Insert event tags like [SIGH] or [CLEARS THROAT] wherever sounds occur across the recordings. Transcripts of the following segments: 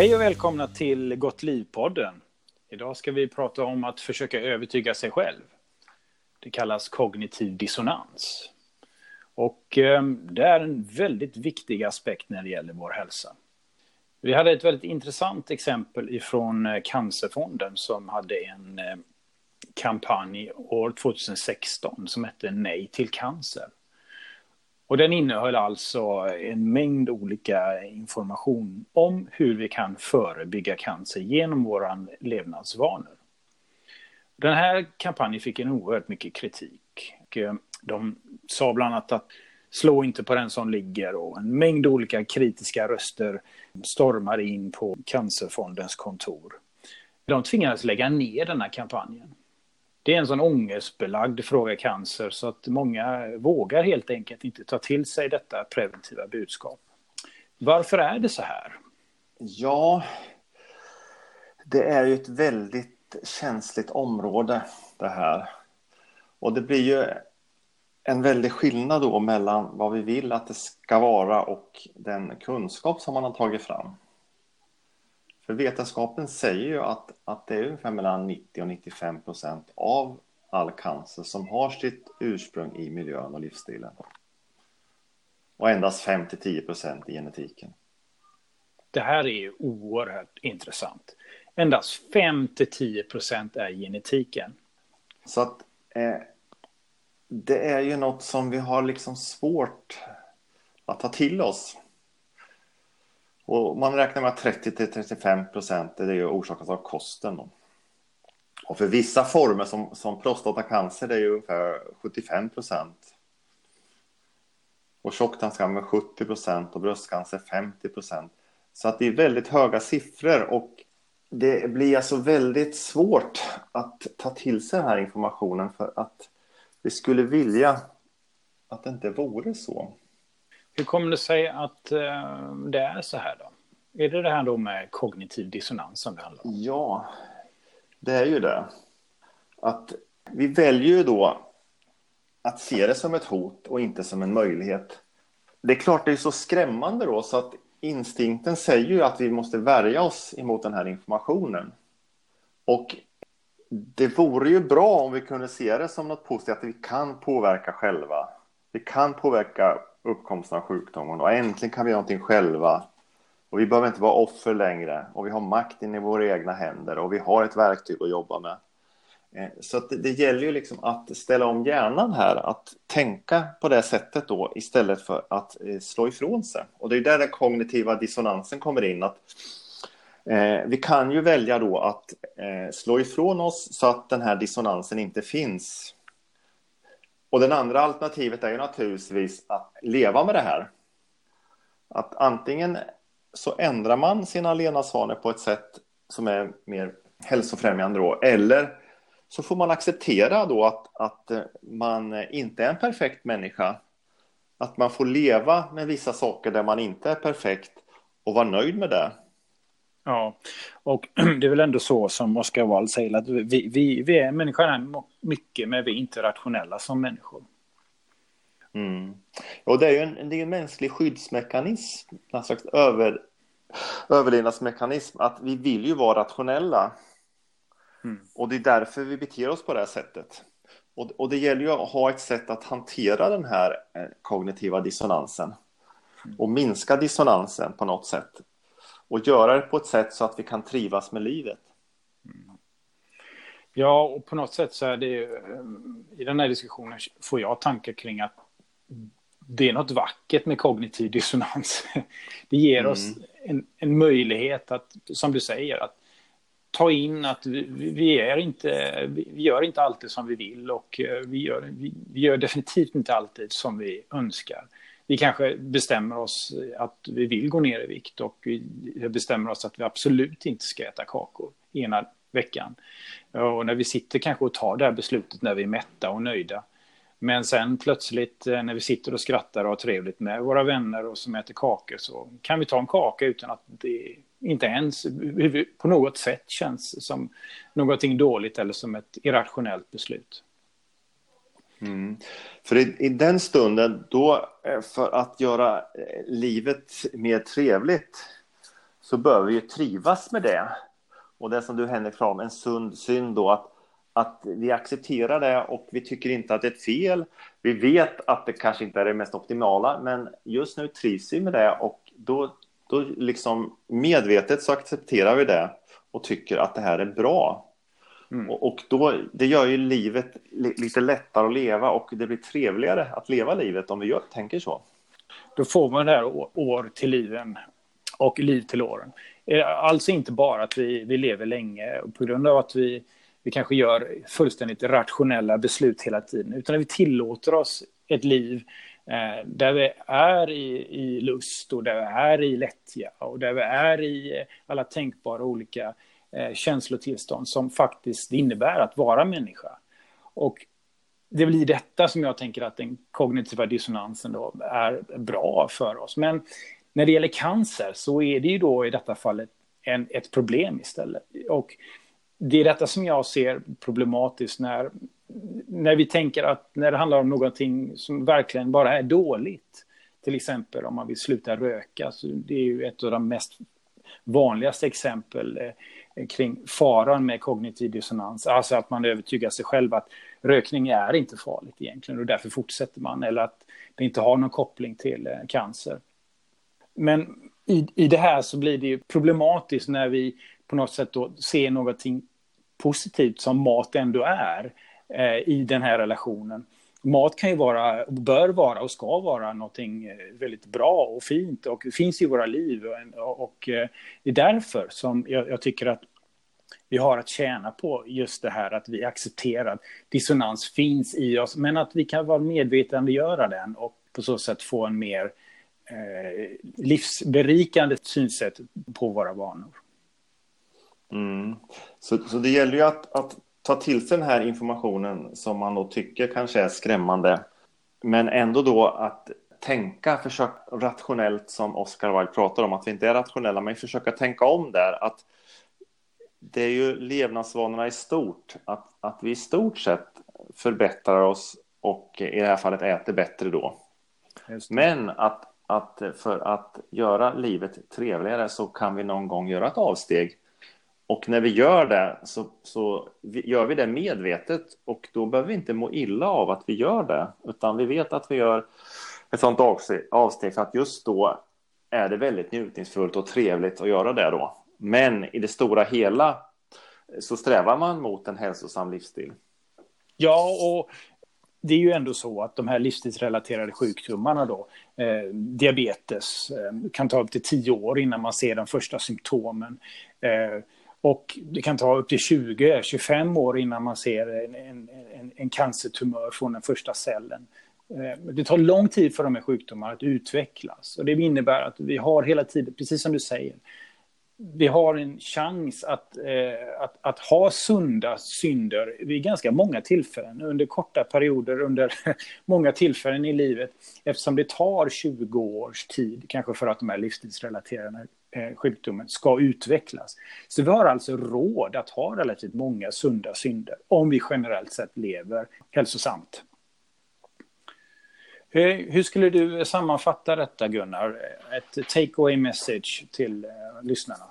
Hej och välkomna till Gott liv-podden. Idag ska vi prata om att försöka övertyga sig själv. Det kallas kognitiv dissonans. Och eh, det är en väldigt viktig aspekt när det gäller vår hälsa. Vi hade ett väldigt intressant exempel ifrån eh, Cancerfonden som hade en eh, kampanj år 2016 som hette Nej till cancer. Och den innehöll alltså en mängd olika information om hur vi kan förebygga cancer genom våra levnadsvanor. Den här kampanjen fick en oerhört mycket kritik. Eh, de sa bland annat att slå inte på den som ligger och en mängd olika kritiska röster stormar in på Cancerfondens kontor. De tvingades lägga ner den här kampanjen. Det är en sån ångestbelagd fråga cancer så att många vågar helt enkelt inte ta till sig detta preventiva budskap. Varför är det så här? Ja, det är ju ett väldigt känsligt område det här. Och det blir ju en väldig skillnad då mellan vad vi vill att det ska vara och den kunskap som man har tagit fram. För vetenskapen säger ju att, att det är ungefär mellan 90 och 95 procent av all cancer som har sitt ursprung i miljön och livsstilen. Och endast 5 till 10 procent i genetiken. Det här är ju oerhört intressant. Endast 5 till 10 procent är genetiken. Så att eh, det är ju något som vi har liksom svårt att ta till oss. Och man räknar med att 30 till 35 procent är det orsakat av kosten. Och för vissa former som, som prostatacancer det är ju ungefär 75 procent. Och tjocktarmscancer 70 procent och bröstcancer 50 procent. Så att det är väldigt höga siffror och det blir alltså väldigt svårt att ta till sig den här informationen för att vi skulle vilja att det inte vore så. Hur kommer det sig att eh, det är så här då? Är det det här då med kognitiv dissonans som det handlar om? Ja, det är ju det. Att vi väljer ju då att se det som ett hot och inte som en möjlighet. Det är klart det är så skrämmande då så att instinkten säger ju att vi måste värja oss emot den här informationen. Och det vore ju bra om vi kunde se det som något positivt, att vi kan påverka själva. Vi kan påverka uppkomsten av sjukdomen och äntligen kan vi göra någonting själva. Och vi behöver inte vara offer längre och vi har makten i våra egna händer och vi har ett verktyg att jobba med. Eh, så det, det, gäller ju liksom att ställa om hjärnan här, att tänka på det sättet då istället för att eh, slå ifrån sig. Och det är där den kognitiva dissonansen kommer in. att eh, Vi kan ju välja då att eh, slå ifrån oss så att den här dissonansen inte finns. Och det andra alternativet är ju naturligtvis att leva med det här. Att antingen så ändrar man sina levnadsvanor på ett sätt som är mer hälsofrämjande då, eller så får man acceptera då att, att man inte är en perfekt människa. Att man får leva med vissa saker där man inte är perfekt och vara nöjd med det. Ja, och [CLEARS THROAT] det är väl ändå så som Oscar Wilde säger att vi, vi, vi är människan är mycket men vi är inte rationella som människor. Mm. Och det är ju en, det är en mänsklig skyddsmekanism, en slags över, överlevnadsmekanism, att vi vill ju vara rationella. Mm. Och det är därför vi beter oss på det här sättet. Och, och det gäller ju att ha ett sätt att hantera den här eh, kognitiva dissonansen mm. och minska dissonansen på något sätt och göra det på ett sätt så att vi kan trivas med livet. Mm. Ja, och på något sätt så är det eh, i den här diskussionen får jag tankar kring att det är något vackert med kognitiv dissonans. [LAUGHS] Det ger mm. oss en, en, möjlighet att, som du säger, att ta in att vi, vi är inte, vi gör inte alltid som vi vill och eh, vi gör, vi, vi gör definitivt inte alltid som vi önskar. Vi kanske bestämmer oss att vi vill gå ner i vikt och vi bestämmer oss att vi absolut inte ska äta kakor ena veckan. Och när vi sitter kanske och tar det här beslutet när vi är mätta och nöjda men sen plötsligt eh, när vi sitter och skrattar och har trevligt med våra vänner och som äter kakor så kan vi ta en kaka utan att det inte ens på något sätt känns som någonting dåligt eller som ett irrationellt beslut. Mm. För i, i, den stunden, då eh, för att göra eh, livet mer trevligt så bör vi ju trivas med det. Och det som du Henrik sa om en sund synd då, att, att vi accepterar det och vi tycker inte att det är ett fel. Vi vet att det kanske inte är det mest optimala, men just nu trivs vi med det och då, då liksom medvetet så accepterar vi det och tycker att det här är bra. Mm. Och, och, då, det gör ju livet lite lättare att leva och det blir trevligare att leva livet om vi gör, tänker så. Då får man det här år till liven och liv till åren. Alltså inte bara att vi, vi lever länge på grund av att vi, vi kanske gör fullständigt rationella beslut hela tiden, utan att vi tillåter oss ett liv eh, där vi är i, i lust och där vi är i lättja och där vi är i alla tänkbara olika eh, känslotillstånd som faktiskt innebär att vara människa. Och det blir detta som jag tänker att den kognitiva dissonansen då är bra för oss. Men när det gäller cancer så är det ju då i detta fallet en, ett problem istället. Och det är detta som jag ser problematiskt när, när vi tänker att när det handlar om någonting som verkligen bara är dåligt. Till exempel om man vill sluta röka, så det är ju ett av de mest vanligaste exempel eh, kring faran med kognitiv dissonans. Alltså att man övertygar sig själv att rökning är inte farligt egentligen och därför fortsätter man. Eller att det inte har någon koppling till eh, cancer. Men i, i det här så blir det ju problematiskt när vi på något sätt då ser någonting positivt som mat ändå är eh, i den här relationen. Mat kan ju vara, bör vara och ska vara någonting eh, väldigt bra och fint och finns i våra liv. Och, och eh, det är därför som jag, jag, tycker att vi har att tjäna på just det här att vi accepterar att dissonans finns i oss, men att vi kan vara medvetandegöra den och på så sätt få en mer eh, livsberikande synsätt på våra vanor. Mm. Så, så det gäller ju att, att ta till sig den här informationen som man då tycker kanske är skrämmande. Men ändå då att tänka, försöka rationellt som Oscar Wilde pratar om, att vi inte är rationella, men försöka tänka om där. Att det är ju levnadsvanorna i stort, att, att vi i stort sett förbättrar oss och i det här fallet äter bättre då. Men att att för att göra livet trevligare så kan vi någon gång göra ett avsteg. Och när vi gör det så, så gör vi det medvetet och då behöver vi inte må illa av att vi gör det. Utan vi vet att vi gör ett sånt avsteg för att just då är det väldigt njutningsfullt och trevligt att göra det då. Men i det stora hela eh, så strävar man mot en hälsosam livsstil. Ja, och det är ju ändå så att de här livsstilsrelaterade sjukdomarna då, eh, diabetes, eh, kan ta upp till tio år innan man ser de första symptomen. Eh, och det kan ta upp till 20-25 år innan man ser en, en, en, cancertumör från den första cellen. Eh, det tar lång tid för de här sjukdomarna att utvecklas. Och det innebär att vi har hela tiden, precis som du säger, vi har en chans att, eh, att, att, ha sunda synder vid ganska många tillfällen, under korta perioder, under [LAUGHS] många tillfällen i livet, eftersom det tar 20 års tid, kanske för att de här livsstilsrelaterade Eh, sjukdomen ska utvecklas. Så vi har alltså råd att ha relativt många sunda synder, om vi generellt sett lever hälsosamt. Hur skulle du sammanfatta detta, Gunnar? Ett take away message till eh, lyssnarna.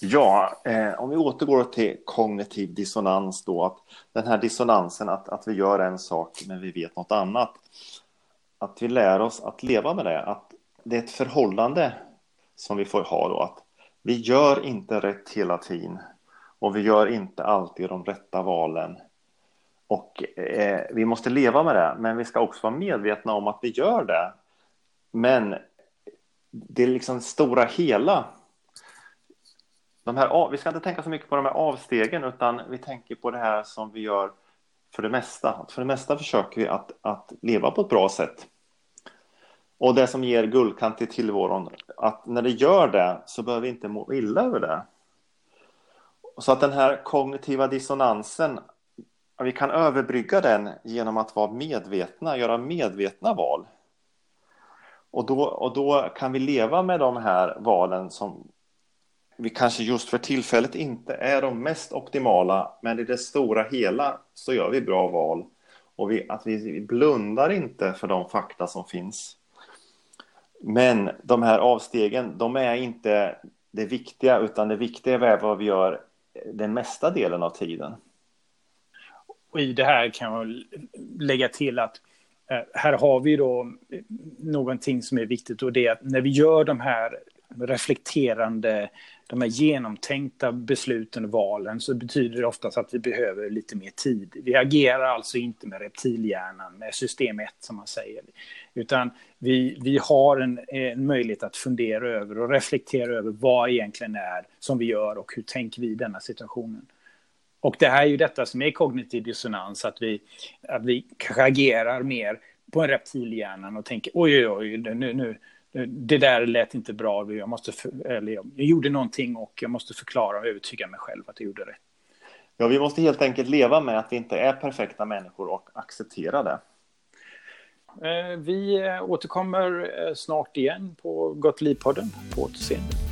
Ja, eh, om vi återgår till kognitiv dissonans då, att den här dissonansen att, att vi gör en sak men vi vet något annat. Att vi lär oss att leva med det, att det är ett förhållande som vi får ha då, att vi gör inte rätt hela tiden och vi gör inte alltid de rätta valen. Och eh, vi måste leva med det, men vi ska också vara medvetna om att vi gör det. Men det är liksom stora hela. De här, vi ska inte tänka så mycket på de här avstegen utan vi tänker på det här som vi gör för det mesta. För det mesta försöker vi att, att leva på ett bra sätt. Och det som ger guldkant i tillvaron, att när det gör det så behöver vi inte må illa över det. Så att den här kognitiva dissonansen, vi kan överbrygga den genom att vara medvetna, göra medvetna val. Och då, och då kan vi leva med de här valen som vi kanske just för tillfället inte är de mest optimala, men i det stora hela så gör vi bra val. Och vi, att vi blundar inte för de fakta som finns. Men de här avstegen, de är inte det viktiga, utan det viktiga är vad vi gör den mesta delen av tiden. Och i det här kan jag lägga till att eh, här har vi då någonting som är viktigt och det är att när vi gör de här reflekterande, de här genomtänkta besluten och valen så betyder det oftast att vi behöver lite mer tid. Vi agerar alltså inte med reptilhjärnan, med system 1 som man säger, utan vi, vi har en, en möjlighet att fundera över och reflektera över vad egentligen är som vi gör och hur tänker vi i denna situationen. Och det här är ju detta som är kognitiv dissonans, att vi, att vi kanske agerar mer på en reptilhjärnan och tänker oj, oj, oj, nu, nu, det där lät inte bra, jag, måste för, eller jag, jag gjorde någonting och jag måste förklara och övertyga mig själv att jag gjorde rätt. Ja, vi måste helt enkelt leva med att vi inte är perfekta människor och acceptera det. Eh, vi återkommer eh, snart igen på Gott Liv-podden. På återseende.